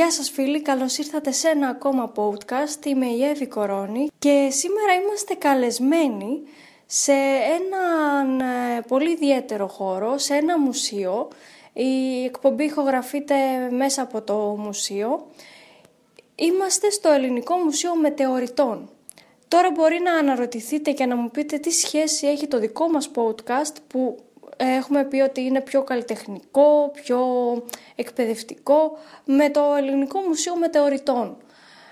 Γεια σας φίλοι, καλώς ήρθατε σε ένα ακόμα podcast. Είμαι η Εύη Κορώνη και σήμερα είμαστε καλεσμένοι σε έναν ε, πολύ ιδιαίτερο χώρο, σε ένα μουσείο. Η εκπομπή ηχογραφείται μέσα από το μουσείο. Είμαστε στο Ελληνικό Μουσείο Μετεωρητών. Τώρα μπορεί να αναρωτηθείτε και να μου πείτε τι σχέση έχει το δικό μας podcast που έχουμε πει ότι είναι πιο καλλιτεχνικό, πιο εκπαιδευτικό με το Ελληνικό Μουσείο Μετεωρητών.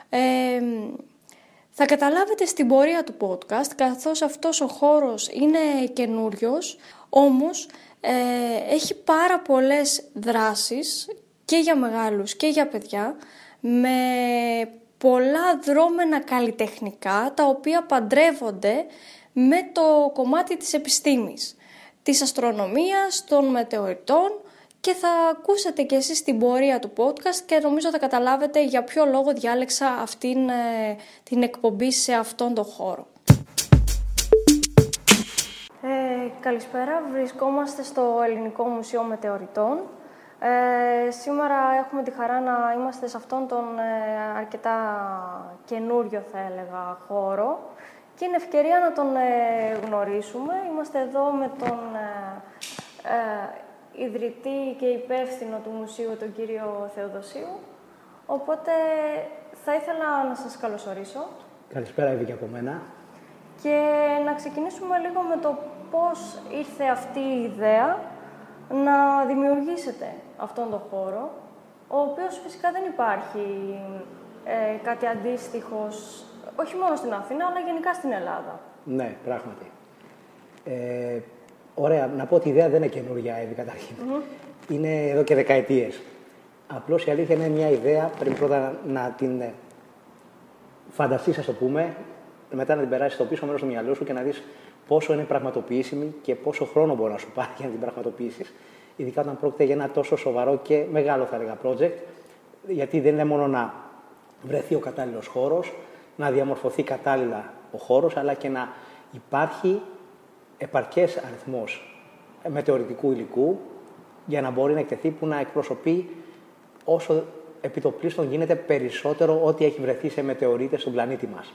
Ε, θα καταλάβετε στην πορεία του podcast, καθώς αυτός ο χώρος είναι καινούριος, όμως ε, έχει πάρα πολλές δράσεις και για μεγάλους και για παιδιά, με πολλά δρόμενα καλλιτεχνικά, τα οποία παντρεύονται με το κομμάτι της επιστήμης της αστρονομίας, των μετεωρητών και θα ακούσετε και εσείς την πορεία του podcast και νομίζω θα καταλάβετε για ποιο λόγο διάλεξα αυτήν ε, την εκπομπή σε αυτόν τον χώρο. Ε, καλησπέρα, βρισκόμαστε στο Ελληνικό Μουσείο Μετεωρητών. Ε, σήμερα έχουμε τη χαρά να είμαστε σε αυτόν τον ε, αρκετά καινούριο θα έλεγα χώρο και είναι ευκαιρία να τον ε, γνωρίσουμε. Είμαστε εδώ με τον ε, ε, ιδρυτή και υπεύθυνο του μουσείου, τον κύριο Θεοδοσίου. Οπότε θα ήθελα να σας καλωσορίσω. Καλησπέρα, Εύη, και από μένα. Και να ξεκινήσουμε λίγο με το πώς ήρθε αυτή η ιδέα να δημιουργήσετε αυτόν τον χώρο, ο οποίος φυσικά δεν υπάρχει ε, κάτι αντίστοιχος όχι μόνο στην Αθήνα, αλλά γενικά στην Ελλάδα. Ναι, πράγματι. Ε, ωραία, να πω ότι η ιδέα δεν είναι καινούργια, Εύη, καταρχήν. Είναι εδώ και δεκαετίες. Απλώς η αλήθεια είναι μια ιδέα, πρέπει πρώτα να την ε, φανταστείς, ας το πούμε, μετά να την περάσεις στο πίσω μέρος του μυαλού σου και να δεις πόσο είναι πραγματοποιήσιμη και πόσο χρόνο μπορεί να σου πάρει για να την πραγματοποιήσεις. Ειδικά όταν πρόκειται για ένα τόσο σοβαρό και μεγάλο, θα έλεγα, project. Γιατί δεν είναι μόνο να βρεθεί ο κατάλληλος χώρος, να διαμορφωθεί κατάλληλα ο χώρος, αλλά και να υπάρχει επαρκές αριθμός μετεωρητικού υλικού για να μπορεί να εκτεθεί που να εκπροσωπεί όσο επιτοπλίστων γίνεται περισσότερο ό,τι έχει βρεθεί σε μετεωρίτες στον πλανήτη μας.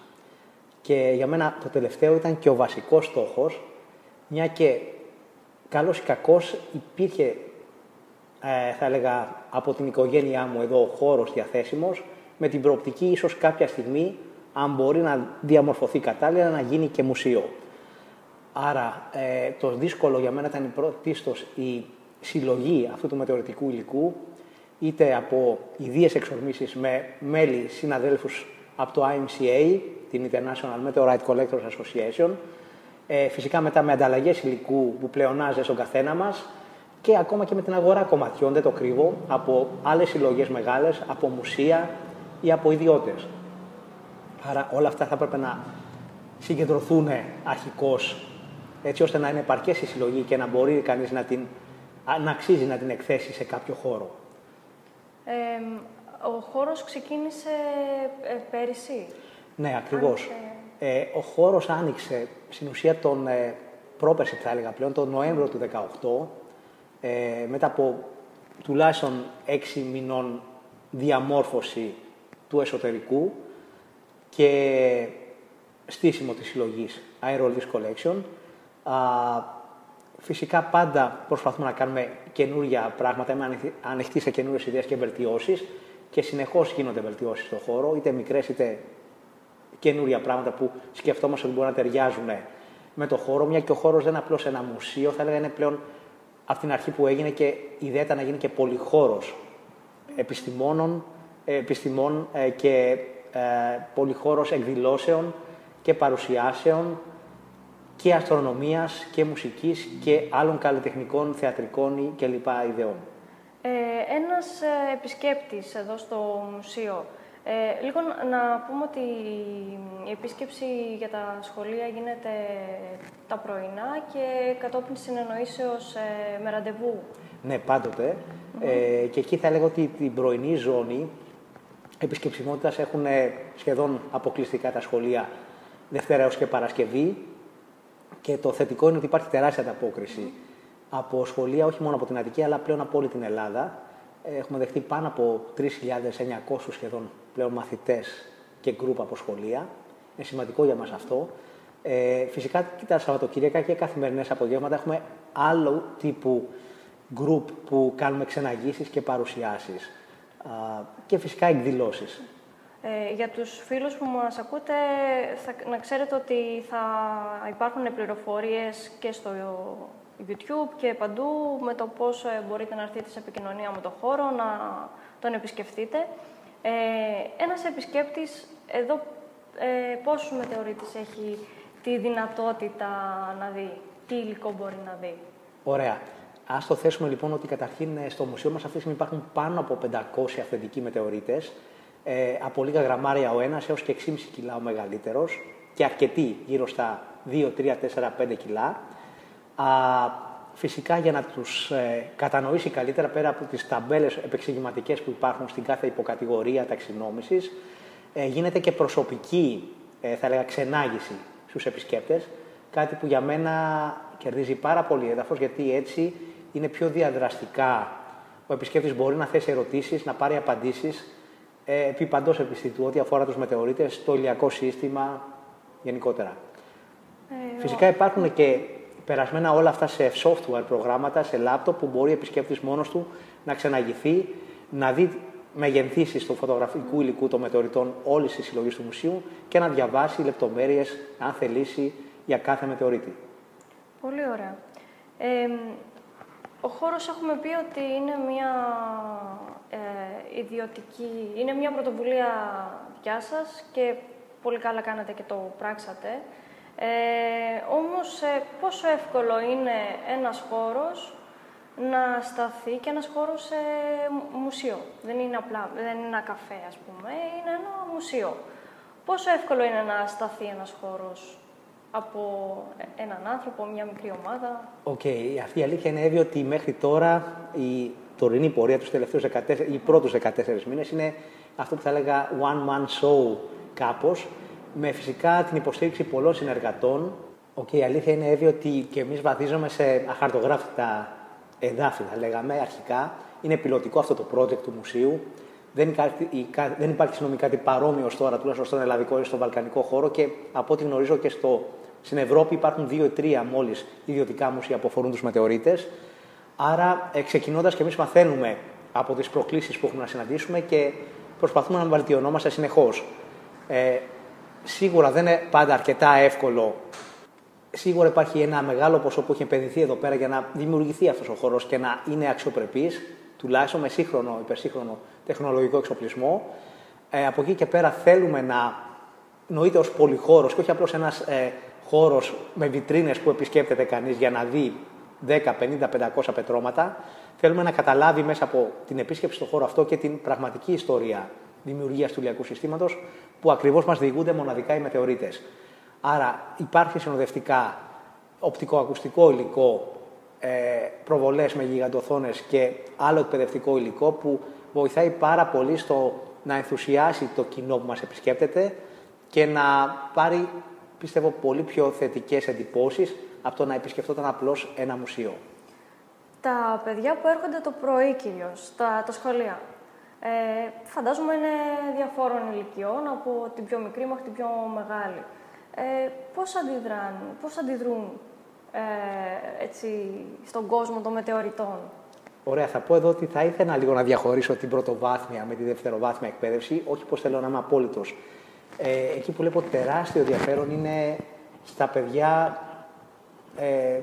Και για μένα το τελευταίο ήταν και ο βασικός στόχος, μια και καλός ή κακός υπήρχε, ε, θα έλεγα, από την οικογένειά μου εδώ ο χώρος διαθέσιμος, με την προοπτική ίσως κάποια στιγμή αν μπορεί να διαμορφωθεί κατάλληλα, να γίνει και μουσείο. Άρα ε, το δύσκολο για μένα ήταν πρωτίστως η συλλογή αυτού του μετεωρητικού υλικού, είτε από ιδίες εξορμήσεις με μέλη συναδέλφους από το IMCA, την International Meteorite Collectors Association, ε, φυσικά μετά με ανταλλαγές υλικού που πλεονάζε στον καθένα μας και ακόμα και με την αγορά κομματιών, δεν το κρύβω, από άλλες συλλογές μεγάλες, από μουσεία ή από ιδιώτες. Άρα όλα αυτά θα έπρεπε να συγκεντρωθούν αρχικώς έτσι ώστε να είναι επαρκές η συλλογή και να μπορεί κανείς να, την, να αξίζει να την εκθέσει σε κάποιο χώρο. ο χώρος ξεκίνησε ε, πέρυσι; Ναι, ακριβώς. Ε, ο χώρος άνοιξε στην ουσία τον ε, πρόπερση, θα έλεγα πλέον, τον Νοέμβριο του 2018, ε, μετά από τουλάχιστον έξι μηνών διαμόρφωση του εσωτερικού, και στήσιμο της συλλογής Aerolist Collection. Α, φυσικά πάντα προσπαθούμε να κάνουμε καινούργια πράγματα, είμαι ανοιχτή σε καινούριες ιδέες και βελτιώσεις και συνεχώς γίνονται βελτιώσεις στον χώρο, είτε μικρές είτε καινούρια πράγματα που σκεφτόμαστε ότι μπορεί να ταιριάζουν με το χώρο, μια και ο χώρος δεν είναι απλώς ένα μουσείο, θα έλεγα είναι πλέον από την αρχή που έγινε και η ιδέα ήταν να γίνει και πολυχώρος επιστημόνων, επιστημών ε, και ε, πολυχώρος εκδηλώσεων και παρουσιάσεων και αστρονομίας και μουσικής και άλλων καλλιτεχνικών, θεατρικών και λοιπά ιδεών. Ε, ένας ε, επισκέπτης εδώ στο μουσείο, ε, λίγο να πούμε ότι η επίσκεψη για τα σχολεία γίνεται τα πρωινά και κατόπιν συνεννοήσεως ε, με ραντεβού. Ναι, πάντοτε. Ε, και εκεί θα έλεγα ότι την πρωινή ζώνη επισκεψιμότητας έχουν σχεδόν αποκλειστικά τα σχολεία Δευτέρα έως και Παρασκευή και το θετικό είναι ότι υπάρχει τεράστια ανταπόκριση από σχολεία όχι μόνο από την Αττική αλλά πλέον από όλη την Ελλάδα Έχουμε δεχτεί πάνω από 3.900 σχεδόν πλέον μαθητές και γκρουπ από σχολεία. Είναι σημαντικό για μας αυτό. Ε, φυσικά και τα Σαββατοκύριακα και καθημερινές απογεύματα έχουμε άλλο τύπου γκρουπ που κάνουμε ξεναγήσεις και παρουσιάσεις. Και φυσικά εκδηλώσεις. Ε, για τους φίλους που μας ακούτε, θα, να ξέρετε ότι θα υπάρχουν πληροφορίες και στο YouTube και παντού με το πώς ε, μπορείτε να έρθετε σε επικοινωνία με το χώρο, να τον επισκεφτείτε. Ε, ένας επισκέπτης εδώ ε, πόσους μετεωρίτες έχει τη δυνατότητα να δει, τι υλικό μπορεί να δει; Ωραία. Α το θέσουμε λοιπόν ότι καταρχήν ε, στο μουσείο μας αυτή τη στιγμή υπάρχουν πάνω από 500 αυθεντικοί μετεωρίτες. Ε, από λίγα γραμμάρια ο ένας έως και 6,5 κιλά ο μεγαλύτερος και αρκετοί γύρω στα 2, 3, 4, 5 κιλά. Α, φυσικά για να τους ε, κατανοήσει καλύτερα πέρα από τις ταμπέλες επεξηγηματικές που υπάρχουν στην κάθε υποκατηγορία ταξινόμησης, ε, γίνεται και προσωπική, ε, θα έλεγα, ξενάγηση στους επισκέπτες, κάτι που για μένα κερδίζει πάρα πολύ έδαφος, γιατί έτσι είναι πιο διαδραστικά. Ο επισκέπτης μπορεί να θέσει ερωτήσεις, να πάρει απαντήσεις ε, επί παντός επιστητού, ό,τι αφορά τους μετεωρίτες, το ηλιακό σύστημα γενικότερα. Ε, Φυσικά υπάρχουν και περασμένα όλα αυτά σε software προγράμματα, σε laptop, που μπορεί ο επισκέπτης μόνος του να ξεναγηθεί, να δει μεγενθήσεις του φωτογραφικού υλικού των μετεωρητών όλης της συλλογής του μουσείου και να διαβάσει λεπτομέρειες, αν θελήσει, για κάθε μετεωρίτη. Πολύ ωραία. Ε, ο χώρος έχουμε πει ότι είναι μια ε, ιδιωτική, είναι μια πρωτοβουλία δικιά σας και πολύ καλά κάνατε και το πράξατε. Ε, όμως, ε, πόσο εύκολο είναι ένας χώρος να σταθεί και ένας χώρος σε μουσείο; Δεν είναι απλά, δεν είναι ένα καφέ, ας πούμε, είναι ένα μουσείο. Πόσο εύκολο είναι να σταθεί ένας χώρος από έναν άνθρωπο, μια μικρή ομάδα. OK. Okay. Αυτή η αλήθεια είναι ότι μέχρι τώρα η τωρινή πορεία τους τελευταίους 14, οι πρώτους 14 μήνες είναι αυτό που θα έλεγα one man show κάπως, με φυσικά την υποστήριξη πολλών συνεργατών. Okay, η αλήθεια είναι Εύη ότι και εμείς βαδίζουμε σε αχαρτογράφητα εδάφη, θα λέγαμε αρχικά. Είναι πιλωτικό αυτό το project του μουσείου. Δεν υπάρχει, δεν υπάρχει συγγνώμη κάτι παρόμοιο τώρα, τουλάχιστον στον ελλαδικό ή στον βαλκανικό χώρο και από ό,τι γνωρίζω και στο, στην Ευρώπη υπάρχουν δύο ή τρία μόλις ιδιωτικά μουσεία που αφορούν τους μετεωρίτες. Άρα, ε, ξεκινώντας και εμείς μαθαίνουμε από τις προκλήσεις που έχουμε να συναντήσουμε και προσπαθούμε να βελτιωνόμαστε συνεχώς. Ε, σίγουρα δεν είναι πάντα αρκετά εύκολο Σίγουρα υπάρχει ένα μεγάλο ποσό που έχει επενδυθεί εδώ πέρα για να δημιουργηθεί αυτός ο χώρος και να είναι αξιοπρεπής, τουλάχιστον με σύγχρονο, υπερσύγχρονο τεχνολογικό εξοπλισμό. Ε, από εκεί και πέρα θέλουμε να νοείται ως πολυχώρος και όχι απλώς ένας ε, χώρος με βιτρίνες που επισκέπτεται κανείς για να δει 10, 50, 500 πετρώματα. Θέλουμε να καταλάβει μέσα από την επίσκεψη στο χώρο αυτό και την πραγματική ιστορία δημιουργίας του ηλιακού συστήματος που ακριβώς μας διηγούνται μοναδικά οι μετεωρίτες. Άρα υπάρχει συνοδευτικά οπτικοακουστικό υλικό, ε, προβολές με γιγαντοθόνες και άλλο εκπαιδευτικό υλικό που βοηθάει πάρα πολύ στο να ενθουσιάσει το κοινό που μας επισκέπτεται και να πάρει, πιστεύω, πολύ πιο θετικές εντυπώσεις από το να επισκεφτόταν απλώς ένα μουσείο. Τα παιδιά που έρχονται το πρωί κυρίως, τα, τα σχολεία, ε, φαντάζομαι είναι διαφόρων ηλικιών, από την πιο μικρή μέχρι την πιο μεγάλη ε, πώς αντιδρούν, πώς αντιδρούν ε, έτσι, στον κόσμο των μετεωρητών. Ωραία, θα πω εδώ ότι θα ήθελα λίγο να διαχωρίσω την πρωτοβάθμια με τη δευτεροβάθμια εκπαίδευση, όχι πως θέλω να είμαι απόλυτος. Ε, εκεί που βλέπω τεράστιο ενδιαφέρον είναι στα παιδιά ε,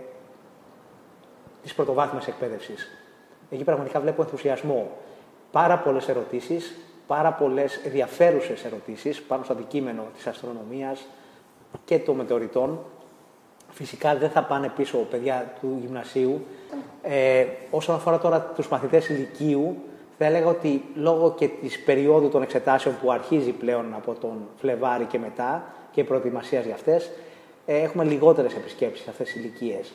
της πρωτοβάθμιας εκπαίδευσης. Εκεί πραγματικά βλέπω ενθουσιασμό. Πάρα πολλές ερωτήσεις, πάρα πολλές ενδιαφέρουσες ερωτήσεις πάνω στο αντικείμενο της αστρονομίας, και των μετεωρητών. Φυσικά δεν θα πάνε πίσω παιδιά του γυμνασίου. Ε, όσον αφορά τώρα τους μαθητές ηλικίου, θα έλεγα ότι λόγω και της περίοδου των εξετάσεων που αρχίζει πλέον από τον Φλεβάρι και μετά και προετοιμασίας για αυτές, ε, έχουμε λιγότερες επισκέψεις σε αυτές τις ηλικίες.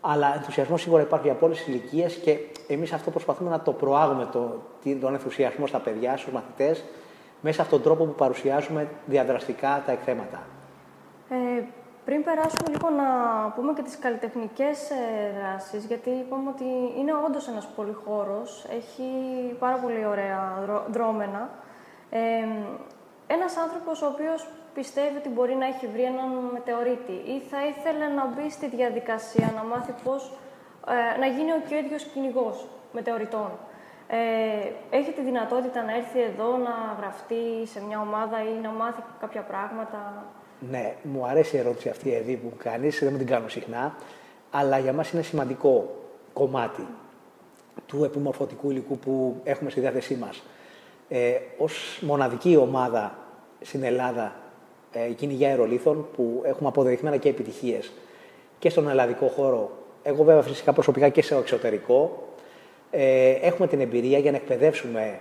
Αλλά ενθουσιασμό σίγουρα υπάρχει από όλες τις ηλικίες και εμείς αυτό προσπαθούμε να το προάγουμε το, τον ενθουσιασμό στα παιδιά, στους μαθητές, μέσα από τον τρόπο που παρουσιάζουμε διαδραστικά τα εκθέματα. Ε, Πριν περάσουμε λίγο να πούμε και τις καλλιτεχνικές ε, δράσεις, γιατί είπαμε ότι είναι όντως ένας πολυχώρος, έχει πάρα πολύ ωραία δρόμενα. Ε, ένας άνθρωπος ο οποίος πιστεύει ότι μπορεί να έχει βρει έναν μετεωρίτη ή θα ήθελε να μπει στη διαδικασία να μάθει πώς ε, να γίνει και ο ίδιος κυνηγός μετεωρητών. Ε, έχει τη δυνατότητα να έρθει εδώ να γραφτεί σε μια ομάδα ή να μάθει κάποια πράγματα. Ναι, μου αρέσει η ερώτηση αυτή Εβή, που κάνεις, δεν μου την κάνω συχνά, αλλά για μας είναι σημαντικό κομμάτι του επιμορφωτικού υλικού που έχουμε στη διάθεσή μας. Ε, ως μοναδική ομάδα στην Ελλάδα ε, κυνηγιά αερολίθων που έχουμε αποδεδειγμένα και επιτυχίες και στον ελλαδικό χώρο, εγώ βέβαια φυσικά προσωπικά και σε εξωτερικό, ε, έχουμε την εμπειρία για να εκπαιδεύσουμε ε,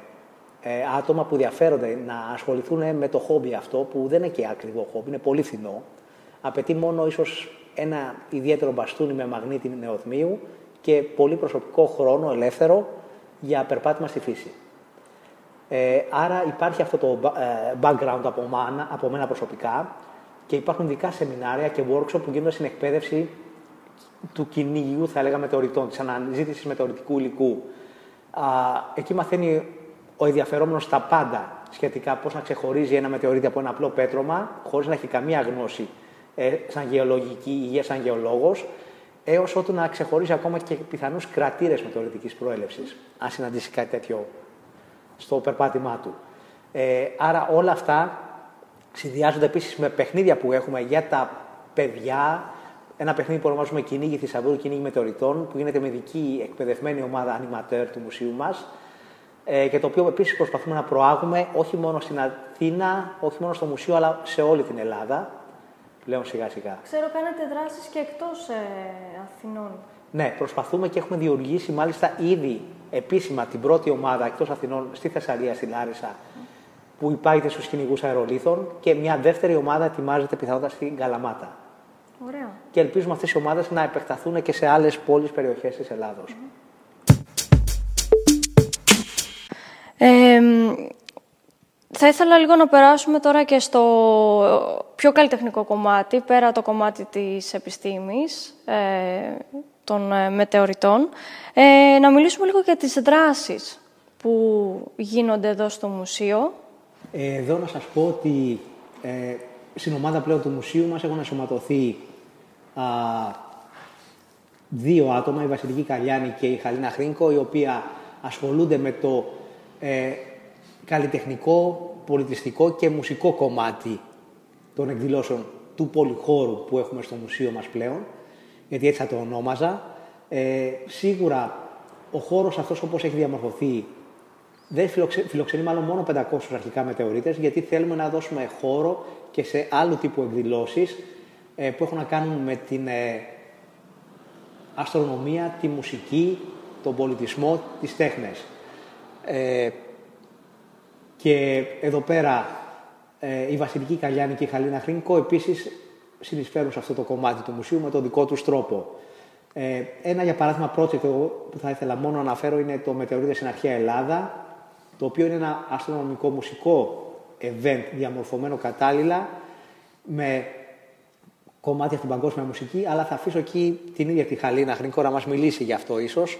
άτομα που ενδιαφέρονται να ασχοληθούν με το χόμπι αυτό, που δεν είναι και ακριβό χόμπι, είναι πολύ φθηνό. Απαιτεί μόνο ίσως ένα ιδιαίτερο μπαστούνι με μαγνήτη νεοθμίου και πολύ προσωπικό χρόνο ελεύθερο για περπάτημα στη φύση. Ε, άρα υπάρχει αυτό το ε, background από, μάνα, από μένα προσωπικά και υπάρχουν δικά σεμινάρια και workshop που γίνονται στην εκπαίδευση του κυνηγιού, θα έλεγα, μετεωρητών, της αναζήτησης μετεωρητικού υλικού. Α, εκεί μαθαίνει ο ενδιαφερόμενος τα πάντα σχετικά πώς να ξεχωρίζει ένα μετεωρίτη από ένα απλό πέτρωμα, χωρίς να έχει καμία γνώση ε, σαν γεωλογική υγεία, σαν γεωλόγος, έως ότου να ξεχωρίζει ακόμα και πιθανούς κρατήρες μετεωρητικής προέλευσης, αν συναντήσει κάτι τέτοιο στο περπάτημά του. Ε, άρα όλα αυτά συνδυάζονται επίσης με παιχνίδια που έχουμε για τα παιδιά, ένα παιχνίδι που ονομάζουμε Κυνήγι Θησαυρού, Κυνήγι Μετεωρητών, που γίνεται με δική εκπαιδευμένη ομάδα animateur του μουσείου μας. Ε, και το οποίο επίσης προσπαθούμε να προάγουμε όχι μόνο στην Αθήνα, όχι μόνο στο μουσείο, αλλά σε όλη την Ελλάδα. Πλέον σιγά σιγά. Ξέρω, κάνετε δράσεις και εκτός ε, Αθηνών. Ναι, προσπαθούμε και έχουμε δημιουργήσει μάλιστα ήδη επίσημα την πρώτη ομάδα εκτός Αθηνών στη Θεσσαλία, στη Λάρισα, που υπάγεται στους κυνηγούς αερολίθων και μια δεύτερη ομάδα ετοιμάζεται πιθανότατα στην Καλαμάτα. Ωραία. Και ελπίζουμε αυτές οι ομάδες να επεκταθούν και σε άλλες πόλεις περιοχές της Ελλάδο. θα ήθελα λίγο να περάσουμε τώρα και στο πιο καλλιτεχνικό κομμάτι, πέρα το κομμάτι της επιστήμης, ε, των ε, μετεωρητών, ε, να μιλήσουμε λίγο για τις δράσεις που γίνονται εδώ στο μουσείο. Εδώ να σας πω ότι ε, στην ομάδα πλέον του μουσείου μας έχουν ενσωματωθεί α, δύο άτομα, η Βασιλική Καλιάνη και η Χαλίνα Χρίνκο, οι οποία ασχολούνται με το ε, καλλιτεχνικό, πολιτιστικό και μουσικό κομμάτι των εκδηλώσεων του πολυχώρου που έχουμε στο μουσείο μας πλέον, γιατί έτσι θα το ονόμαζα. Ε, σίγουρα ο χώρος αυτός όπως έχει διαμορφωθεί δεν φιλοξενεί μάλλον μόνο 500 αρχικά μετεωρίτες, γιατί θέλουμε να δώσουμε χώρο και σε άλλου τύπου εκδηλώσεις ε, που έχουν να κάνουν με την ε, αστρονομία, τη μουσική, τον πολιτισμό, τις τέχνες. Ε, και εδώ πέρα ε, η Βασιλική Καλιάνη και η Χαλίνα Χρήνκο επίσης συνεισφέρουν σε αυτό το κομμάτι του μουσείου με τον δικό τους τρόπο. Ε, ένα για παράδειγμα project που θα ήθελα μόνο να αναφέρω είναι το Μετεωρίδες στην Αρχαία Ελλάδα, το οποίο είναι ένα αστρονομικό μουσικό event διαμορφωμένο κατάλληλα με κομμάτια στην παγκόσμια μουσική, αλλά θα αφήσω εκεί την ίδια τη Χαλίνα Χρυνκό να μας μιλήσει γι' αυτό ίσως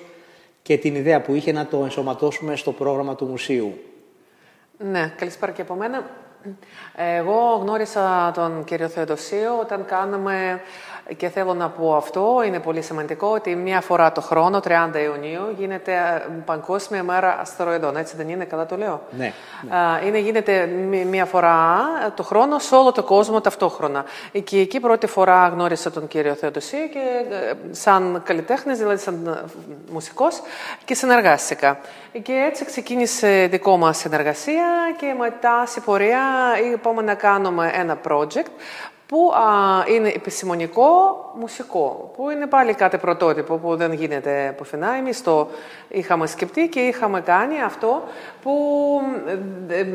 και την ιδέα που είχε να το ενσωματώσουμε στο πρόγραμμα του μουσείου. Ναι, καλησπέρα και από μένα. Εγώ γνώρισα τον κύριο Θεοδοσίου όταν κάναμε και θέλω να πω αυτό, είναι πολύ σημαντικό, ότι μία φορά το χρόνο, 30 Ιουνίου, γίνεται ε, Παγκόσμια Μέρα Αστεροειδών. Έτσι δεν είναι, καλά το λέω. Ναι. ναι. Είναι, γίνεται μία φορά το χρόνο σε όλο το κόσμο ταυτόχρονα. Και εκεί πρώτη φορά γνώρισα τον κύριο Θεοδοσίου και ε, σαν καλλιτέχνης, δηλαδή σαν ε, μουσικός και συνεργάστηκα. Και έτσι ξεκίνησε δικό μας συνεργασία και μετά σε πορεία είπαμε να κάνουμε ένα project που είναι επιστημονικό μουσικό, που είναι πάλι κάτι πρωτότυπο που δεν γίνεται πουθενά. Εμείς το είχαμε σκεφτεί και είχαμε κάνει αυτό που ε, ε,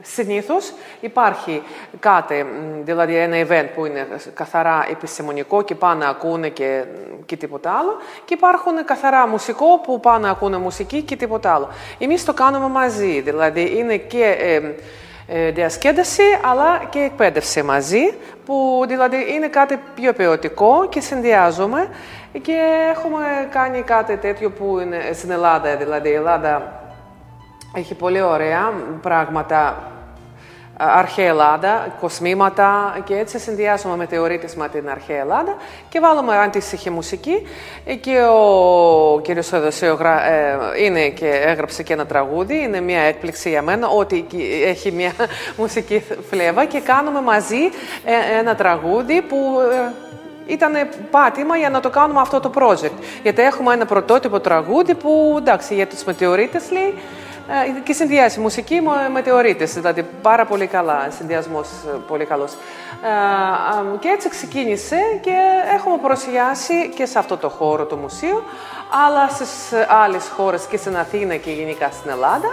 συνήθως υπάρχει κάτι, δηλαδή ένα event που είναι καθαρά επιστημονικό και πάνε να ακούνε και, και τίποτα άλλο και υπάρχουν καθαρά μουσικό που πάνε να ακούνε μουσική και τίποτα άλλο. Εμείς το κάνουμε μαζί, δηλαδή είναι και... Ε, ε, διασκέδαση αλλά και εκπαίδευση μαζί, που δηλαδή είναι κάτι πιο ποιοτικό και συνδυάζουμε και έχουμε κάνει κάτι τέτοιο που είναι στην Ελλάδα, δηλαδή η Ελλάδα έχει πολύ ωραία πράγματα αρχαία Ελλάδα, κοσμήματα και έτσι συνδυάζουμε με θεωρίτες με την αρχαία Ελλάδα και βάλουμε αντίστοιχη μουσική και ο κ. Σοδοσίου ε, είναι και έγραψε και ένα τραγούδι, είναι μια έκπληξη για μένα ότι έχει μια μουσική φλέβα και κάνουμε μαζί ε, ένα τραγούδι που ε, ήταν πάτημα για να το κάνουμε αυτό το project. Γιατί έχουμε ένα πρωτότυπο τραγούδι που εντάξει για τους μετεωρίτες λέει ε, και συνδυάσει μουσική με μετεωρίτες, δηλαδή πάρα πολύ καλά, συνδυασμός ε, πολύ καλός. Ε, και έτσι ξεκίνησε και έχουμε προσιάσει και σε αυτό το χώρο το μουσείο, αλλά στις άλλες χώρες και στην Αθήνα και γενικά στην Ελλάδα,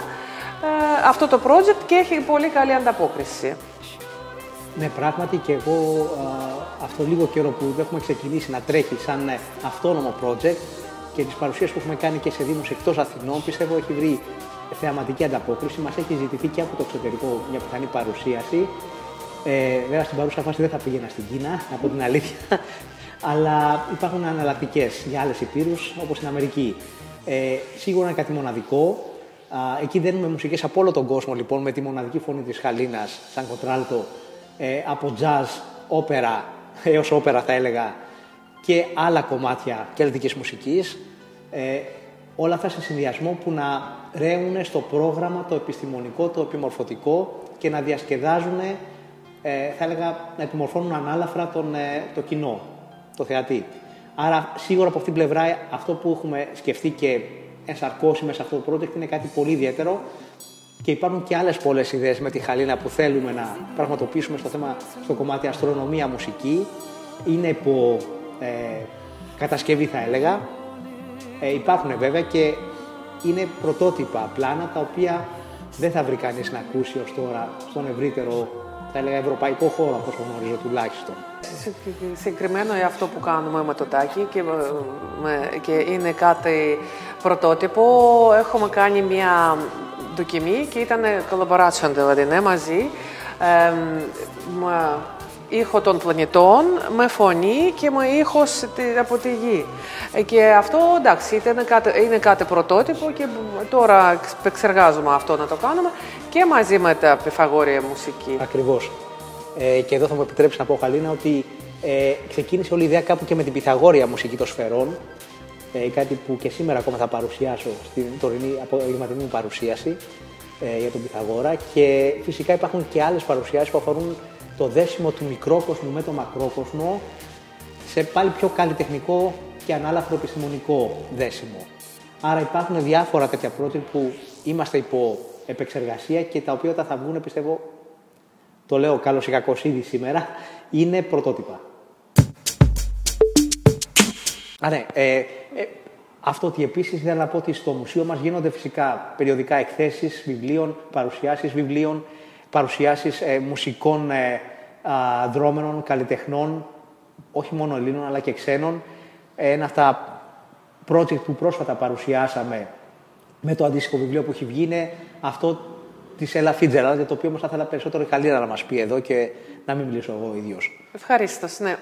αυτό το project και έχει πολύ καλή ανταπόκριση. Ναι, πράγματι και εγώ αυτό λίγο καιρό που έχουμε ξεκινήσει να τρέχει σαν αυτόνομο project και τις παρουσίες που έχουμε κάνει και σε δήμους εκτός Αθηνών, πιστεύω έχει βρει θεαματική ανταπόκριση. Μας έχει ζητηθεί και από το εξωτερικό μια πιθανή παρουσίαση. Ε, βέβαια στην παρούσα φάση δεν θα πήγαινα στην Κίνα, από την αλήθεια. Αλλά υπάρχουν αναλλακτικές για άλλες υπήρους, όπως στην Αμερική. Ε, σίγουρα είναι κάτι μοναδικό. Α, εκεί δένουμε μουσικές από όλο τον κόσμο λοιπόν με τη μοναδική φωνή της Χαλίνας, σαν κοντράλτο, ε, από jazz, όπερα έως όπερα θα έλεγα και άλλα κομμάτια κελτικής μουσικής. Ε, όλα αυτά σε συνδυασμό που να ρέουν στο πρόγραμμα το επιστημονικό, το επιμορφωτικό και να διασκεδάζουν, ε, θα έλεγα, να επιμορφώνουν ανάλαφρα τον, ε, το κοινό, το θεατή. Άρα, σίγουρα από αυτήν την πλευρά, αυτό που έχουμε σκεφτεί και ενσαρκώσει μέσα σε αυτό το project είναι κάτι πολύ ιδιαίτερο και υπάρχουν και άλλες πολλές ιδέες με τη Χαλίνα που θέλουμε να πραγματοποιήσουμε στο θέμα, στο κομμάτι αστρονομία, μουσική. Είναι υπό ε, κατασκευή θα έλεγα. Ε, υπάρχουν βέβαια και είναι πρωτότυπα πλάνα τα οποία δεν θα βρει κανείς να ακούσει ως τώρα στον ευρύτερο, θα έλεγα, ευρωπαϊκό χώρο, όπως γνωρίζω τουλάχιστον. Συγκεκριμένο είναι αυτό που κάνουμε με το τάκι και, και είναι κάτι πρωτότυπο. Έχουμε κάνει μια δοκιμή και ήταν collaboration δηλαδή, ναι, μαζί. Ε, ήχο των πλανητών με φωνή και με ήχος από τη γη. Ε, και αυτό εντάξει είναι κάτι, είναι κάτι πρωτότυπο και τώρα εξεργάζομαι αυτό να το κάνουμε και μαζί με τα πιθαγόρια μουσική. Ακριβώς. Ε, και εδώ θα μου επιτρέψεις να πω, Χαλίνα, ότι ε, ξεκίνησε όλη η ιδέα κάπου και με την πιθαγόρια μουσική των σφαιρών. Ε, κάτι που και σήμερα ακόμα θα παρουσιάσω στην τωρινή απογευματινή μου παρουσίαση ε, για τον Πιθαγόρα. Και φυσικά υπάρχουν και άλλες παρουσιάσεις που αφορούν το δέσιμο του μικρόκοσμου με το μακρόκοσμο σε πάλι πιο καλλιτεχνικό και ανάλαφρο επιστημονικό δέσιμο. Άρα υπάρχουν διάφορα τέτοια project που είμαστε υπό επεξεργασία και τα οποία όταν θα βγουν, πιστεύω, το λέω καλώς ή κακώς ήδη σήμερα, είναι πρωτότυπα. Άρα, ε, ε, αυτό ότι επίσης ήθελα να πω ότι στο μουσείο μας γίνονται φυσικά περιοδικά εκθέσεις βιβλίων, παρουσιάσεις βιβλίων, παρουσιάσεις ε, μουσικών ε, δρόμενων, καλλιτεχνών, όχι μόνο Ελλήνων αλλά και ξένων. Ένα από τα project που πρόσφατα παρουσιάσαμε με το αντίστοιχο βιβλίο που έχει βγει είναι αυτό της Ella Fitzgerald, για το οποίο όμως θα ήθελα περισσότερο η Καλίνα να μας πει εδώ και να μην μιλήσω εγώ ίδιος. Ευχαρίστως, ναι.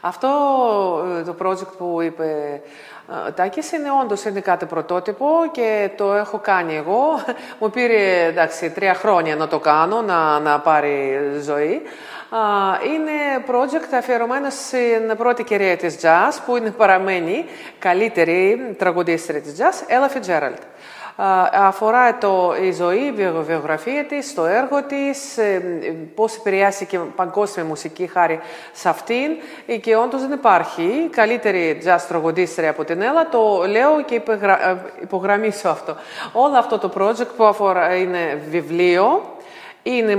Αυτό ε, το project που είπε ε, Τάκης είναι όντως είναι κάτι πρωτότυπο και το έχω κάνει εγώ. Μου πήρε εντάξει, τρία χρόνια να το κάνω, να, να πάρει ζωή. Είναι project αφιερωμένο στην πρώτη κυρία της jazz, που είναι παραμένει καλύτερη τραγουδίστρια της jazz, Ella Fitzgerald αφορά το, η ζωή, η βιογραφία της, το έργο της, ε, πώς επηρεάσει και παγκόσμια μουσική χάρη σε αυτήν. Και όντως δεν υπάρχει καλύτερη jazz τραγουδίστρια από την Έλλα, το λέω και ε, υπογραμμίσω αυτό. Όλο αυτό το project που αφορά είναι βιβλίο, είναι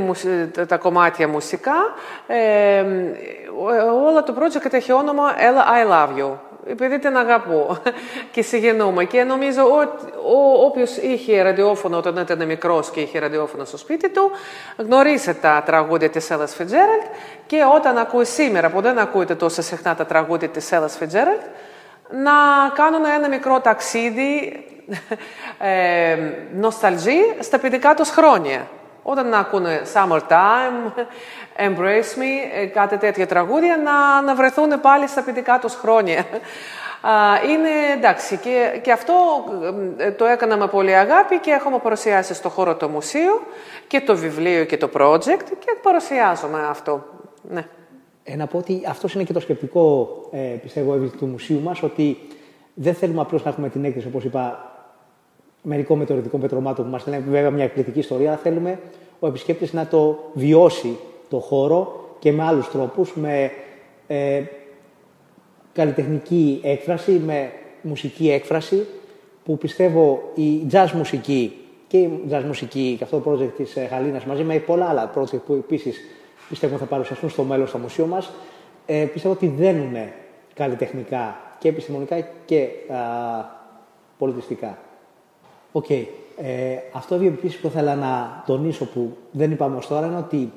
τα κομμάτια μουσικά, ε, όλο το project έχει όνομα Ella I Love You επειδή την αγαπώ και συγγενούμε. Και νομίζω ότι όποιος είχε ραδιόφωνο όταν ήταν μικρός και είχε ραδιόφωνο στο σπίτι του, γνωρίζει τα τραγούδια της Έλλα Φιτζέραλτ και όταν ακούει σήμερα, που δεν ακούτε τόσο συχνά τα τραγούδια της Έλλα Φιτζέραλτ, να κάνουν ένα μικρό ταξίδι ε, νοσταλγή στα παιδικά τους χρόνια. Όταν ακούνε Summertime, Embrace Me, κάτι τέτοια τραγούδια, να, να βρεθούν πάλι στα ποιητικά τους χρόνια. Είναι εντάξει και, και αυτό το έκανα με πολύ αγάπη και έχουμε παρουσιάσει στο χώρο το μουσείο και το βιβλίο και το project και παρουσιάζουμε αυτό. Ναι. Ε, να πω ότι αυτός είναι και το σκεπτικό, ε, πιστεύω, του μουσείου μας, ότι δεν θέλουμε απλώς να έχουμε την έκθεση, όπως είπα, μερικών μετεωρητικών πετρωμάτων που μας λένε βέβαια μια εκπληκτική ιστορία. Θέλουμε ο επισκέπτης να το βιώσει το χώρο και με άλλους τρόπους, με ε, καλλιτεχνική έκφραση, με μουσική έκφραση, που πιστεύω η jazz μουσική και η jazz μουσική και αυτό το project της ε, Γαλήνας μαζί με πολλά άλλα project που επίσης πιστεύω θα παρουσιαστούν στο μέλλον στο μουσείο μας, ε, πιστεύω ότι δένουν καλλιτεχνικά και επιστημονικά και α, πολιτιστικά. OK. Okay. Ε, αυτό επίσης που ήθελα να τονίσω που δεν είπαμε ως τώρα είναι ότι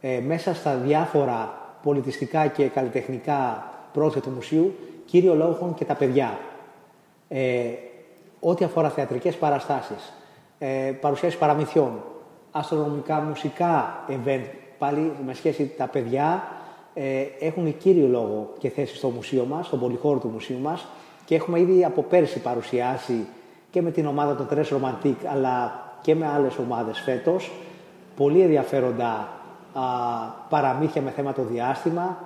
ε, μέσα στα διάφορα πολιτιστικά και καλλιτεχνικά project του μουσείου, κύριο λόγο έχουν και τα παιδιά. Ε, ό,τι αφορά θεατρικές παραστάσεις, ε, παρουσιάσεις παραμυθιών, αστρονομικά, μουσικά event, πάλι με σχέση τα παιδιά ε, έχουν κύριο λόγο και θέση στο μουσείο μας, στον πολυχώρο του μουσείου μας και έχουμε ήδη από πέρσι παρουσιάσει και με την ομάδα των Τρες Ρομαντίκ αλλά και με άλλες ομάδες φέτος πολύ ενδιαφέροντα α, παραμύθια με θέμα το διάστημα,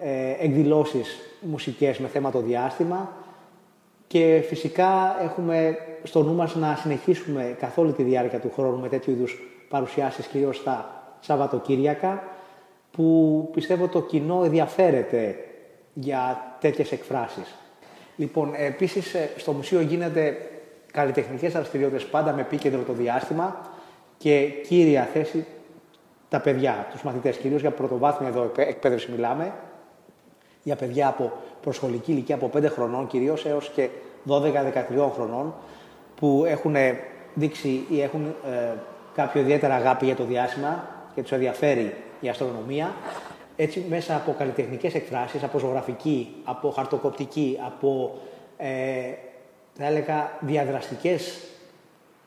ε, εκδηλώσεις μουσικές με θέμα το διάστημα και φυσικά έχουμε στο νου μας να συνεχίσουμε καθ' όλη τη διάρκεια του χρόνου με τέτοιου είδους παρουσιάσεις κυρίως στα Σαββατοκύριακα που πιστεύω το κοινό ενδιαφέρεται για τέτοιες εκφράσεις. Λοιπόν, επίσης ε, στο μουσείο γίνεται καλλιτεχνικές δραστηριότητες πάντα με επίκεντρο το διάστημα και κύρια θέση τα παιδιά, τους μαθητές, κυρίως για πρωτοβάθμια εδώ εκπαίδευση μιλάμε, για παιδιά από προσχολική ηλικία από 5 χρονών κυρίως έως και 12-13 χρονών που έχουν δείξει ή έχουν ε, κάποιο ιδιαίτερα αγάπη για το διάστημα και τους ενδιαφέρει η αστρονομία. Έτσι μέσα από καλλιτεχνικές εκφράσεις, από ζωγραφική, από χαρτοκοπτική, από ε, θα έλεγα διαδραστικές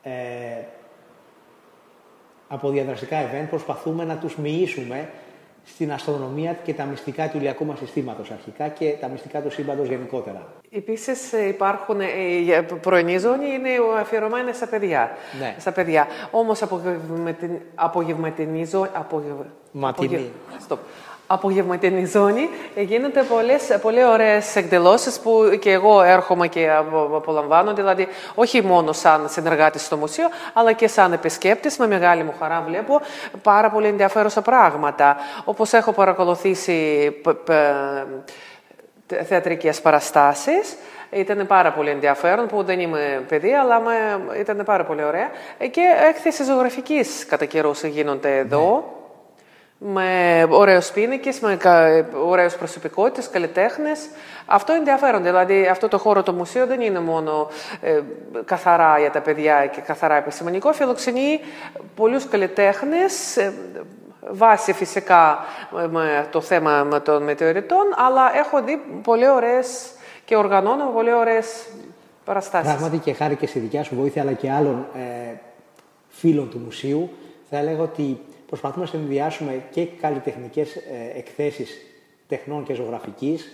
ε, από διαδραστικά event προσπαθούμε να τους μοιήσουμε στην αστρονομία και τα μυστικά του ηλιακού μας συστήματος αρχικά και τα μυστικά του σύμπαντος γενικότερα. Επίσης ε, υπάρχουν, η ε, πρωινή ζώνη είναι αφιερωμένη στα παιδιά. Ναι. Στα παιδιά. Όμως απογευματινή ζώνη... Ματινή απογευματινή ζώνη γίνονται πολλές, πολύ ωραίες εκδηλώσεις που και εγώ έρχομαι και απολαμβάνω, δηλαδή όχι μόνο σαν συνεργάτης στο μουσείο, αλλά και σαν επισκέπτης, με μεγάλη μου χαρά βλέπω πάρα πολύ ενδιαφέρουσα πράγματα. Όπως έχω παρακολουθήσει θεατρικές παραστάσεις, ήταν πάρα πολύ ενδιαφέρον, που δεν είμαι παιδί, αλλά ήταν πάρα πολύ ωραία. Και έκθεση ζωγραφικής κατά καιρούς γίνονται εδώ. Ναι με ωραίους πίνακε, με ωραίε προσωπικότητες, καλλιτέχνες. Αυτό είναι ενδιαφέρον. Δηλαδή, αυτό το χώρο, το μουσείο, δεν είναι μόνο ε, καθαρά για τα παιδιά και καθαρά επιστημονικό. Φιλοξενεί πολλούς καλλιτέχνες, ε, βάσει φυσικά με το θέμα με των μετεωρητών, αλλά έχω δει πολύ ωραίες και οργανώνω πολύ ωραίες παραστάσεις. Πράγματι και χάρη και στη δικιά σου βοήθεια, αλλά και άλλων ε, φίλων του μουσείου, θα έλεγα ότι προσπαθούμε να συνδυάσουμε και καλλιτεχνικές ε, εκθέσεις τεχνών και ζωγραφικής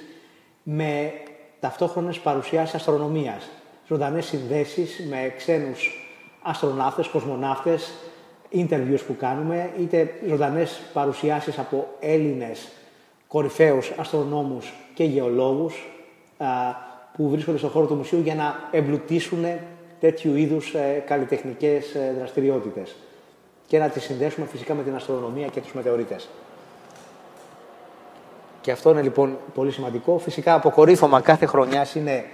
με ταυτόχρονες παρουσιάσεις αστρονομίας. Ζωντανές συνδέσεις με ξένους αστροναύτες, κοσμοναύτες, interviews που κάνουμε, είτε ζωντανές παρουσιάσεις από Έλληνες κορυφαίους αστρονόμους και γεωλόγους που βρίσκονται στον χώρο του μουσείου για να εμπλουτίσουν τέτοιου είδους ε, καλλιτεχνικές ε, δραστηριότητες και να τη συνδέσουμε φυσικά με την αστρονομία και τους μετεωρίτες. Και αυτό είναι λοιπόν πολύ σημαντικό. Φυσικά αποκορύφωμα κάθε χρονιάς είναι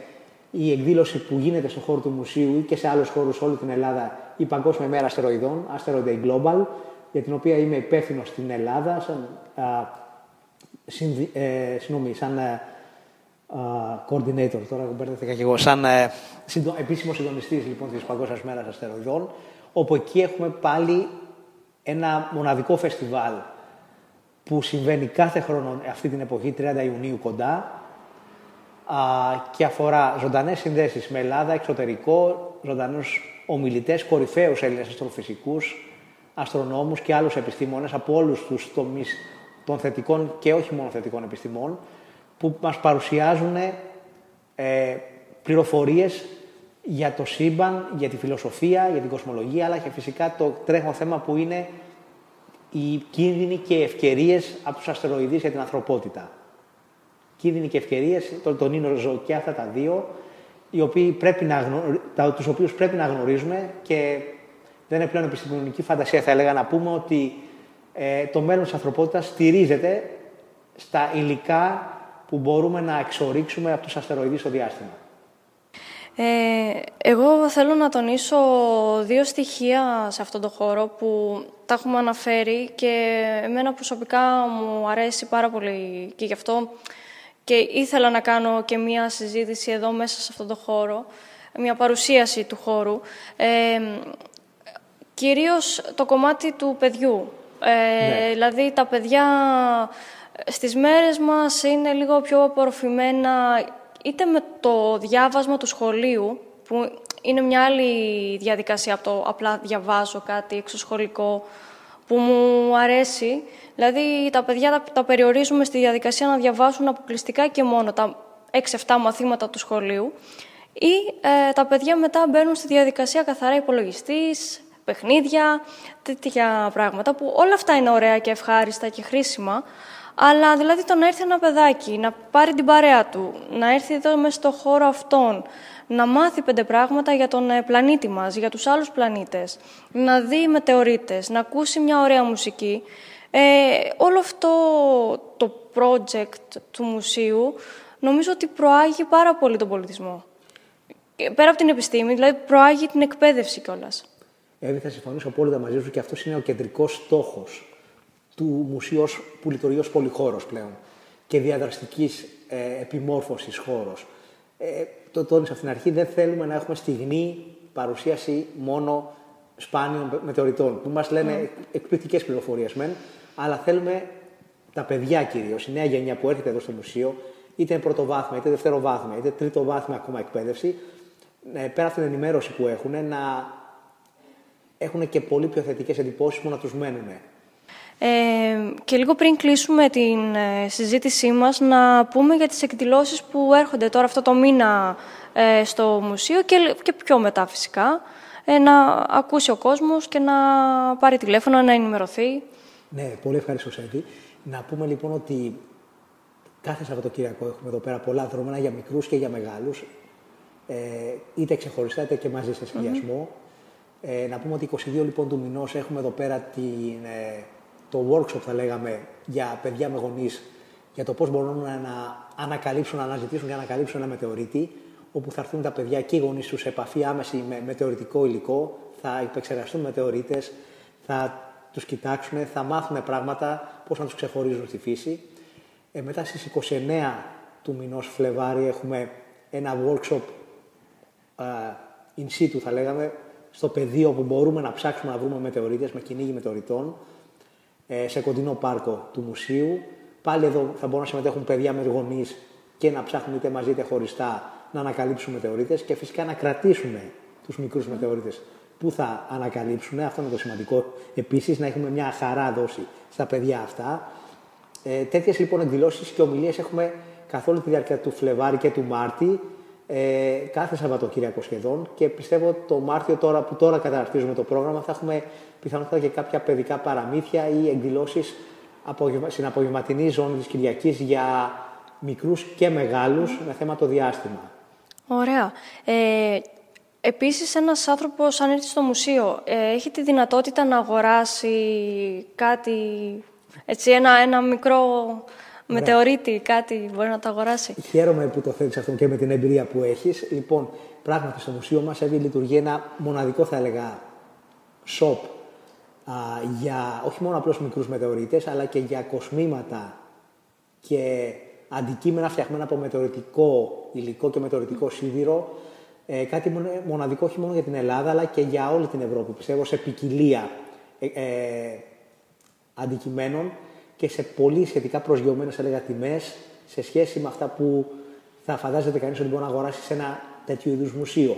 η εκδήλωση που γίνεται στον χώρο του μουσείου ή και σε άλλους χώρους όλη την Ελλάδα η Παγκόσμια Μέρα Αστεροειδών, Asteroid Day Global, για την οποία είμαι υπεύθυνο στην Ελλάδα, σαν, α, συνδυ, ε, σαν ε, α, coordinator, τώρα μπέρδευτηκα και εγώ, σαν ε, συντο, επίσημος συντονιστής λοιπόν της Παγκόσμιας Μέρας Αστεροειδών, όπου εκεί έχουμε πάλι ένα μοναδικό φεστιβάλ που συμβαίνει κάθε χρόνο αυτή την εποχή, 30 Ιουνίου κοντά, α, και αφορά ζωντανές συνδέσεις με Ελλάδα, εξωτερικό, ζωντανούς ομιλητές, κορυφαίους Έλληνες αστροφυσικούς, αστρονόμους και άλλους επιστήμονες από όλους τους τομείς των θετικών και όχι μόνο θετικών επιστημών που μας παρουσιάζουν ε, πληροφορίες για το σύμπαν, για τη φιλοσοφία, για την κοσμολογία, αλλά και φυσικά το τρέχον θέμα που είναι οι κίνδυνοι και ευκαιρίες από τους αστεροειδείς για την ανθρωπότητα. Κίνδυνοι και ευκαιρίες, τον τονίζω και αυτά τα δύο, οι οποίοι πρέπει να τους οποίους πρέπει να γνωρίζουμε και δεν είναι πλέον επιστημονική φαντασία, θα έλεγα να πούμε ότι ε, το μέλλον της ανθρωπότητας στηρίζεται στα υλικά που μπορούμε να εξορίξουμε από τους αστεροειδείς στο διάστημα. Ε, εγώ θέλω να τονίσω δύο στοιχεία σε αυτόν τον χώρο που τα έχουμε αναφέρει και εμένα προσωπικά μου αρέσει πάρα πολύ και γι' αυτό και ήθελα να κάνω και μία συζήτηση εδώ μέσα σε αυτόν τον χώρο, μία παρουσίαση του χώρου. Ε, κυρίως το κομμάτι του παιδιού. Ε, ναι. Δηλαδή τα παιδιά στις μέρες μας είναι λίγο πιο απορροφημένα είτε με το διάβασμα του σχολείου, που είναι μια άλλη διαδικασία από το απλά διαβάζω κάτι εξωσχολικό, που μου αρέσει. Δηλαδή, τα παιδιά τα, τα περιορίζουμε στη διαδικασία να διαβάσουν αποκλειστικά και μόνο τα 6-7 μαθήματα του σχολείου ή ε, τα παιδιά μετά μπαίνουν στη διαδικασία καθαρά υπολογιστής, παιχνίδια, τέτοια πράγματα που όλα αυτά είναι ωραία και ευχάριστα και χρήσιμα, αλλά δηλαδή το να έρθει ένα παιδάκι, να πάρει την παρέα του, να έρθει εδώ μέσα στο χώρο αυτόν, να μάθει πέντε πράγματα για τον ε, πλανήτη μας, για τους άλλους πλανήτες, να δει μετεωρίτες, να ακούσει μια ωραία μουσική. Ε, όλο αυτό το project του μουσείου νομίζω ότι προάγει πάρα πολύ τον πολιτισμό. Ε, πέρα από την επιστήμη, δηλαδή προάγει την εκπαίδευση κιόλας. Εύη, θα συμφωνήσω απόλυτα μαζί σου και αυτός είναι ο κεντρικός στόχος του μουσείου που λειτουργεί ως πολυχώρος πλέον και διαδραστικής ε, επιμόρφωσης χώρος. Ε, το τόνισα από την αρχή, δεν θέλουμε να έχουμε στιγμή παρουσίαση μόνο σπάνιων μετεωρητών, που μας λένε mm. εκπληκτικές πληροφορίες μεν, αλλά θέλουμε τα παιδιά κυρίως, η νέα γενιά που έρχεται εδώ στο μουσείο, είτε είναι πρωτοβάθμια, είτε δευτεροβάθμια, είτε τρίτοβάθμια ακόμα εκπαίδευση, ε, πέρα από την ενημέρωση που έχουν, να έχουν και πολύ πιο θετικές εντυπώσεις που να τους μένουν. Ε, και λίγο πριν κλείσουμε την ε, συζήτησή μας, να πούμε για τις εκδηλώσεις που έρχονται τώρα αυτό το μήνα ε, στο μουσείο και, και πιο μετά φυσικά, ε, να ακούσει ο κόσμος και να πάρει τηλέφωνο, να ενημερωθεί. Ναι, πολύ ευχαριστώ Σέντη. Να πούμε λοιπόν ότι κάθε Σαββατοκύριακο έχουμε εδώ πέρα πολλά δρόμενα για μικρούς και για μεγάλους, ε, είτε ξεχωριστά είτε και μαζί σε συνδυασμό. Ε, να πούμε ότι 22 λοιπόν του μηνός έχουμε εδώ πέρα την το workshop θα λέγαμε για παιδιά με γονείς για το πώς μπορούν να ανακαλύψουν, να αναζητήσουν και να ανακαλύψουν ένα μετεωρίτη, όπου θα έρθουν τα παιδιά και οι γονείς τους σε επαφή άμεση με μετεωρητικό υλικό, θα επεξεργαστούν μετεωρίτες, θα τους κοιτάξουν, θα μάθουν πράγματα, πώς να τους ξεχωρίζουν στη φύση. Ε, μετά στις 29 του μηνός Φλεβάρι έχουμε ένα workshop uh, in situ θα λέγαμε, στο πεδίο που μπορούμε να ψάξουμε να βρούμε μετεωρίτες με κυνήγι μετεωρητών. Ε, σε κοντινό πάρκο του μουσείου. Πάλι εδώ θα μπορούν να συμμετέχουν παιδιά με γονείς και να ψάχνουν είτε μαζί είτε χωριστά να ανακαλύψουν μετεωρίτες και φυσικά να κρατήσουν τους μικρούς mm. μετεωρίτες που θα ανακαλύψουν. Αυτό είναι το σημαντικό. Επίσης, να έχουμε μια χαρά δόση στα παιδιά αυτά. Ε, Τέτοιες λοιπόν εκδηλώσεις και ομιλίες έχουμε καθ' όλη τη διάρκεια του Φλεβάρι και του Μάρτη, ε, κάθε Σαββατοκύριακο σχεδόν. Και πιστεύω ότι το Μάρτιο, τώρα που τώρα καταρτίζουμε το πρόγραμμα, θα έχουμε πιθανότατα και κάποια παιδικά παραμύθια ή εκδηλώσεις στην απογευματινή ζώνης της Κυριακής για μικρούς και μεγάλους με θέμα το διάστημα. Ωραία. Ε, επίσης, ένας άνθρωπος, αν έρθει στο μουσείο, ε, έχει τη δυνατότητα να αγοράσει κάτι, έτσι, ένα, ένα μικρό μετεωρίτη, κάτι μπορεί να το αγοράσει. Χαίρομαι που το θέλεις αυτό και με την εμπειρία που έχεις. Λοιπόν, πράγματι στο μουσείο μας λειτουργεί ένα μοναδικό, θα έλεγα, shop για όχι μόνο απλώς μικρούς μετεωρίτες, αλλά και για κοσμήματα και αντικείμενα φτιαγμένα από μετεωρητικό υλικό και μετεωρητικό σίδηρο. Ε, κάτι μοναδικό όχι μόνο για την Ελλάδα, αλλά και για όλη την Ευρώπη. Πιστεύω σε ποικιλία ε, ε αντικειμένων και σε πολύ σχετικά προσγειωμένες έλεγα τιμές σε σχέση με αυτά που θα φαντάζεται κανείς ότι μπορεί να αγοράσει σε ένα τέτοιο είδους μουσείο.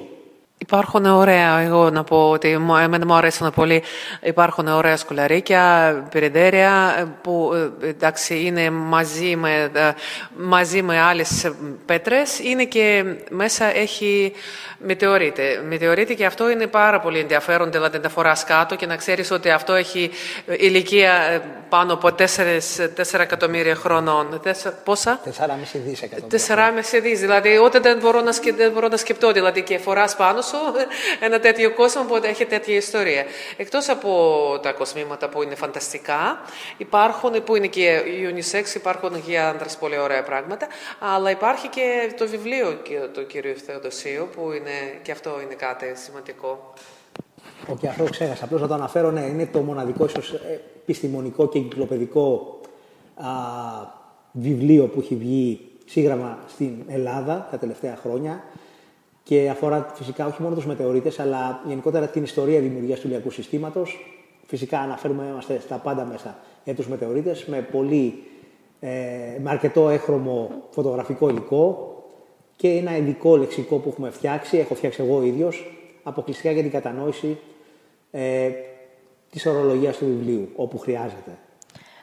Υπάρχουν ωραία, εγώ να πω ότι εμένα μου αρέσουν πολύ. Υπάρχουν ωραία σκουλαρίκια, πυρεντέρια που εντάξει είναι μαζί με, μαζί με άλλες πέτρες. Είναι και μέσα έχει μετεωρίτη. Μετεωρίτη και αυτό είναι πάρα πολύ ενδιαφέρον, δηλαδή να φοράς κάτω και να ξέρεις ότι αυτό έχει ηλικία πάνω από 4, 4 εκατομμύρια χρονών. πόσα; 4,5 δις εκατομμύρια. 4,5 δις, δηλαδή όταν δεν μπορώ να, σκε, δεν μπορώ να σκεφτώ, δηλαδή και φοράς πάνω σου ένα τέτοιο κόσμο που έχει τέτοια ιστορία. Εκτός από τα κοσμήματα που είναι φανταστικά, υπάρχουν που είναι και unisex, υπάρχουν και άντρες πολύ ωραία πράγματα, αλλά υπάρχει και το βιβλίο του κύριου Θεοδοσίου, που είναι, και αυτό είναι κάτι σημαντικό. Όχι, αυτό ξέχασα. Απλώς να το αναφέρω, ναι, είναι το μοναδικό ίσως επιστημονικό και κυκλοπαιδικό α, βιβλίο που έχει βγει σύγγραμμα στην Ελλάδα τα τελευταία χρόνια και αφορά φυσικά όχι μόνο τους μετεωρίτες, αλλά γενικότερα την ιστορία δημιουργίας του ηλιακού συστήματος. Φυσικά αναφέρουμε είμαστε στα πάντα μέσα για τους μετεωρίτες με, πολύ, ε, με αρκετό έχρωμο φωτογραφικό υλικό και ένα ειδικό λεξικό που έχουμε φτιάξει, έχω φτιάξει εγώ ίδιος, αποκλειστικά για την κατανόηση ε, της ορολογίας του βιβλίου, όπου χρειάζεται.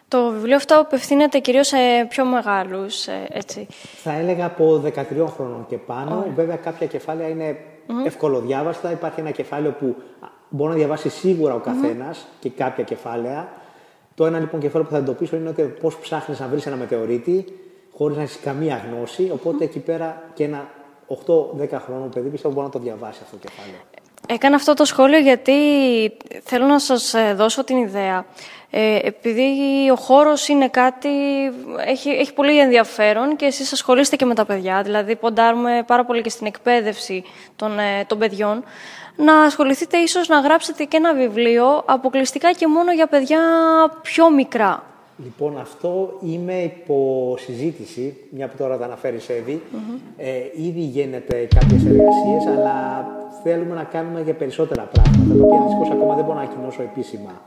Το βιβλίο αυτό απευθύνεται κυρίως σε πιο μεγάλους, ε, έτσι. Θα έλεγα από 13 χρόνων και πάνω. Βέβαια κάποια κεφάλαια είναι mm-hmm. ευκολοδιάβαστα. Υπάρχει ένα κεφάλαιο που μπορεί να διαβάσει σίγουρα ο καθένας και κάποια κεφάλαια. Το ένα λοιπόν κεφάλαιο που θα εντοπίσω είναι ότι πώς ψάχνεις να βρεις ένα μετεωρίτη χωρίς να έχεις καμία γνώση. Οπότε εκεί πέρα και ένα 8-10 χρόνων παιδί πιστεύω μπορεί να το διαβάσει αυτό το κεφάλαιο. Έκανα αυτό το σχόλιο γιατί θέλω να σας ε, δώσω την ιδέα. Ε, επειδή ο χώρος είναι κάτι, έχει, έχει πολύ ενδιαφέρον και εσείς ασχολείστε και με τα παιδιά, δηλαδή ποντάρουμε πάρα πολύ και στην εκπαίδευση των, ε, των παιδιών, να ασχοληθείτε ίσως να γράψετε και ένα βιβλίο αποκλειστικά και μόνο για παιδιά πιο μικρά. Λοιπόν, αυτό είμαι υπό συζήτηση, μια που τώρα τα αναφέρει Εύη. Ε, ήδη γίνεται κάποιες εργασίες, αλλά θέλουμε να κάνουμε για περισσότερα πράγματα, τα οποία δυστυχώς ακόμα δεν μπορώ να ανακοινώσω επίσημα.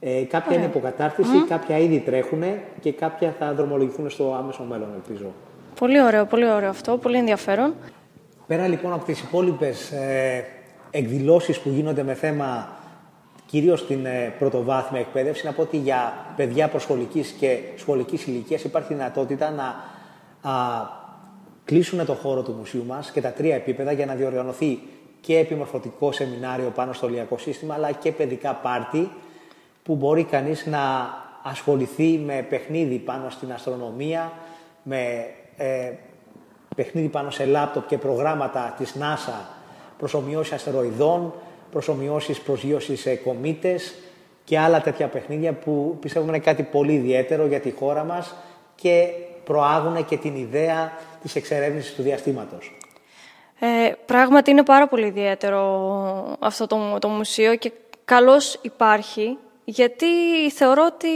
Ε, κάποια είναι υποκατάρτιση, κάποια ήδη τρέχουν και κάποια θα δρομολογηθούν στο άμεσο μέλλον, ελπίζω. Πολύ ωραίο, πολύ ωραίο αυτό, πολύ ενδιαφέρον. Πέρα λοιπόν από τις υπόλοιπες ε, εκδηλώσεις που γίνονται με θέμα κυρίως στην ε, πρωτοβάθμια εκπαίδευση, να πω ότι για παιδιά προσχολικής και σχολικής ηλικίας υπάρχει δυνατότητα να α, κλείσουν το χώρο του μουσείου μας και τα τρία επίπεδα για να διοργανωθεί και επιμορφωτικό σεμινάριο πάνω στο ηλιακό σύστημα, αλλά και παιδικά πάρτι, που μπορεί κανείς να ασχοληθεί με παιχνίδι πάνω στην αστρονομία, με ε, παιχνίδι πάνω σε λάπτοπ και προγράμματα της NASA, προσωμιώσεις αστεροειδών, προσωμιώσεις προσγείωσης σε κομήτες και άλλα τέτοια παιχνίδια που πιστεύουμε είναι κάτι πολύ ιδιαίτερο για τη χώρα μας και προάγουν και την ιδέα της εξερεύνησης του διαστήματος. Ε, πράγματι είναι πάρα πολύ ιδιαίτερο αυτό το, το μουσείο και καλώς υπάρχει γιατί θεωρώ ότι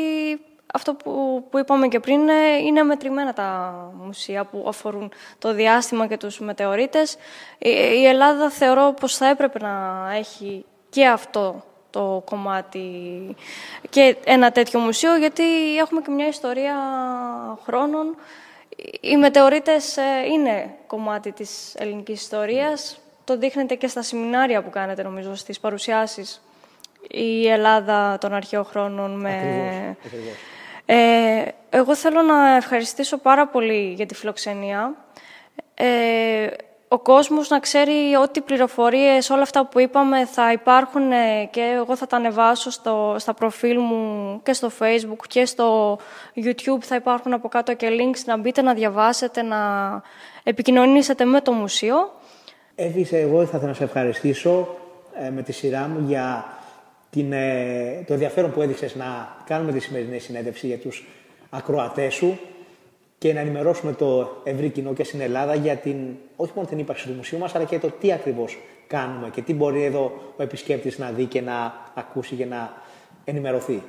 αυτό που, που είπαμε και πριν είναι μετρημένα τα μουσεία που αφορούν το διάστημα και τους μετεωρίτες. Η, Ελλάδα θεωρώ πως θα έπρεπε να έχει και αυτό το κομμάτι και ένα τέτοιο μουσείο γιατί έχουμε και μια ιστορία χρόνων. Οι μετεωρίτες ε, είναι κομμάτι της ελληνικής ιστορίας. Το δείχνετε και στα σεμινάρια που κάνετε νομίζω στις παρουσιάσεις η Ελλάδα των αρχαίων χρόνων με... Ε, εγώ θέλω να ευχαριστήσω πάρα πολύ για τη φιλοξενία. Ε, ο κόσμος να ξέρει ότι πληροφορίες, όλα αυτά που είπαμε θα υπάρχουν ε, και εγώ θα τα ανεβάσω στο, στα προφίλ μου και στο facebook και στο youtube θα υπάρχουν από κάτω και links να μπείτε να διαβάσετε, να επικοινωνήσετε με το μουσείο. Εύησε, εγώ θα ήθελα να σε ευχαριστήσω ε, με τη σειρά μου για την, ε, το ενδιαφέρον που έδειξες να κάνουμε τη σημερινή συνέντευξη για τους ακροατές σου και να ενημερώσουμε το ευρύ κοινό και στην Ελλάδα για την, όχι μόνο την ύπαρξη του μουσείου μας, αλλά και το τι ακριβώς κάνουμε και τι μπορεί εδώ ο επισκέπτης να δει και να ακούσει και να ενημερωθεί.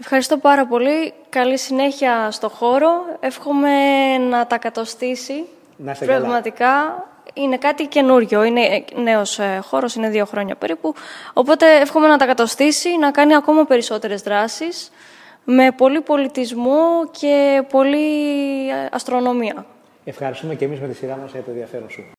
Ευχαριστώ πάρα πολύ. Καλή συνέχεια στο χώρο. Εύχομαι να τα κατοστήσει. Να Πραγματικά είναι κάτι καινούριο. Είναι νέος ε, χώρος, είναι δύο χρόνια περίπου. Οπότε εύχομαι να τα κατοστήσει, να κάνει ακόμα περισσότερες δράσεις με πολύ πολιτισμό και πολύ ε, αστρονομία. Ευχαριστούμε και εμείς με τη σειρά μας για το ενδιαφέρον σου.